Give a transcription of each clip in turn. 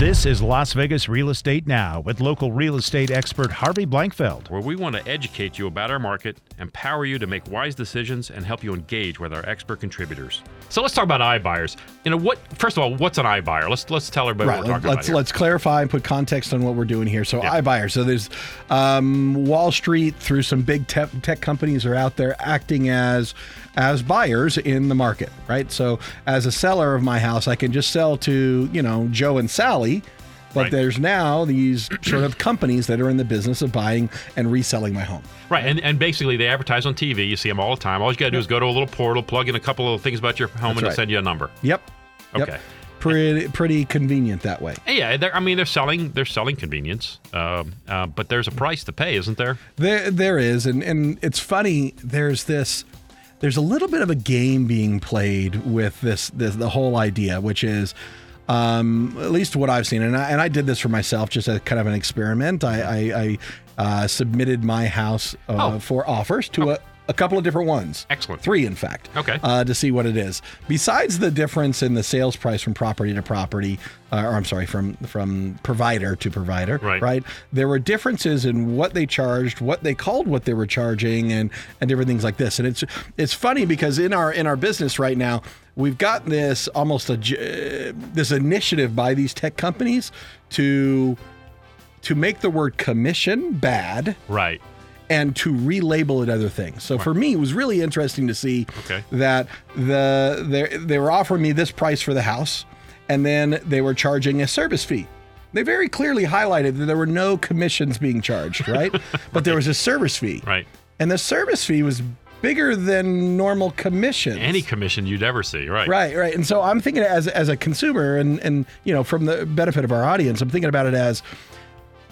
This is Las Vegas Real Estate Now with local real estate expert Harvey Blankfeld. where we want to educate you about our market, empower you to make wise decisions, and help you engage with our expert contributors. So let's talk about iBuyers. You know what? First of all, what's an iBuyer? Let's let's tell everybody Right. what we're talking Let's about. let's clarify and put context on what we're doing here. So Yeah. iBuyer. So there's um, Wall Street through some big tech, tech companies are out there acting as as buyers in the market, right? So as a seller of my house, I can just sell to you know Joe and Sally. But Right. there's now these sort of companies that are in the business of buying and reselling my home. Right, and, and basically they advertise on TV. You see them all the time. All you got to do is go to a little portal, plug in a couple of things about your home, and they'll right. send you a number. Yep. Yep. Okay. Pretty pretty convenient that way. Yeah, I mean they're selling they're selling convenience, um, uh, but there's a price to pay, isn't there? There, there is, and and it's funny. There's this, there's a little bit of a game being played with this, this the whole idea, which is, um, at least what I've seen, and I, and I did this for myself, just as kind of an experiment. I, I, I uh, submitted my house uh, Oh. for offers to a, a couple of different ones. Excellent. Three, in fact. Okay. Uh, to see what it is. Besides the difference in the sales price from property to property, uh, or I'm sorry, from from provider to provider, Right. right? There were differences in what they charged, what they called what they were charging, and and different things like this. And it's it's funny because in our in our business right now, we've got this almost a j- this initiative by these tech companies to to make the word commission bad Right. And to relabel it other things. So for me, it was really interesting to see Okay. that the they they were offering me this price for the house, and then they were charging a service fee. They very clearly highlighted that there were no commissions being charged, right? but there was a service fee, Right. and the service fee was bigger than normal commission. Any commission you'd ever see. Right. Right, right. And so I'm thinking as as a consumer and and you know, from the benefit of our audience, I'm thinking about it as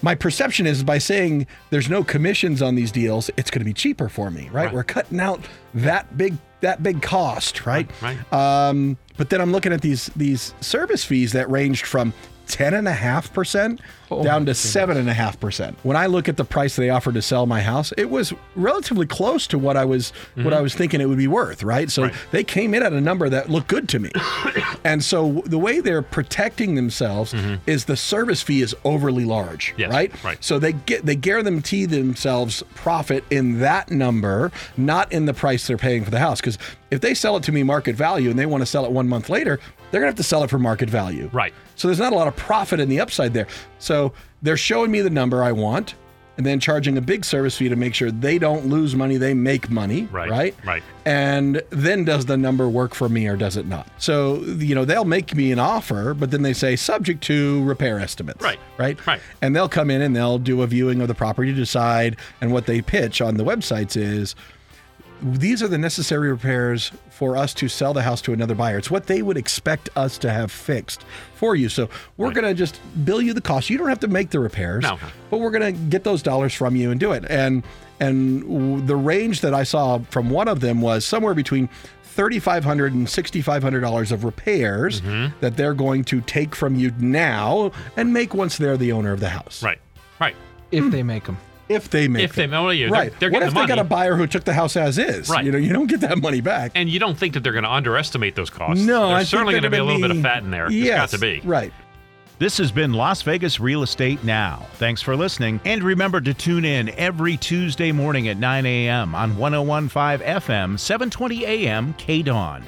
my perception is by saying there's no commissions on these deals, it's going to be cheaper for me, right? Right. We're cutting out that big that big cost, right? Right. Um, but then I'm looking at these these service fees that ranged from ten and a half percent Oh down to seven and a half percent. When I look at the price they offered to sell my house, it was relatively close to what I was what I was thinking it would be worth, right? So Mm-hmm. Right. they came in at a number that looked good to me. and so the way they're protecting themselves is the service fee is overly large, Mm-hmm. Yes, right? right. So they get they guarantee themselves profit in that number, not in the price they're paying for the house. Because if they sell it to me market value and they want to sell it one month later, they're gonna have to sell it for market value. Right. So there's not a lot of profit in the upside there. So they're showing me the number I want and then charging a big service fee to make sure they don't lose money, they make money. Right, Right. right. And then does the number work for me or does it not? So, you know, they'll make me an offer, but then they say subject to repair estimates. Right, Right. right. And they'll come in and they'll do a viewing of the property to decide. And what they pitch on the websites is these are the necessary repairs for us to sell the house to another buyer. It's what they would expect us to have fixed for you. So we're Right. going to just bill you the cost. You don't have to make the repairs, No. but we're going to get those dollars from you and do it. And and w- the range that I saw from one of them was somewhere between $3,500 and $6,500 of repairs Mm-hmm. that they're going to take from you now and make once they're the owner of the house. Right. Right. if they make them. If they make If they, them. well, yeah, they're- right. they're, what if the they got a buyer who took the house as is? Right. You know, you don't get that money back. and you don't think that they're going to underestimate those costs. no, There's I certainly going to be a gonna little bit of fat in there. Yes, It's got to be. Right. This has been Las Vegas Real Estate Now. Thanks for listening. And remember to tune in every Tuesday morning at 9 a.m. on 1015 FM, 720 a.m. K Dawn.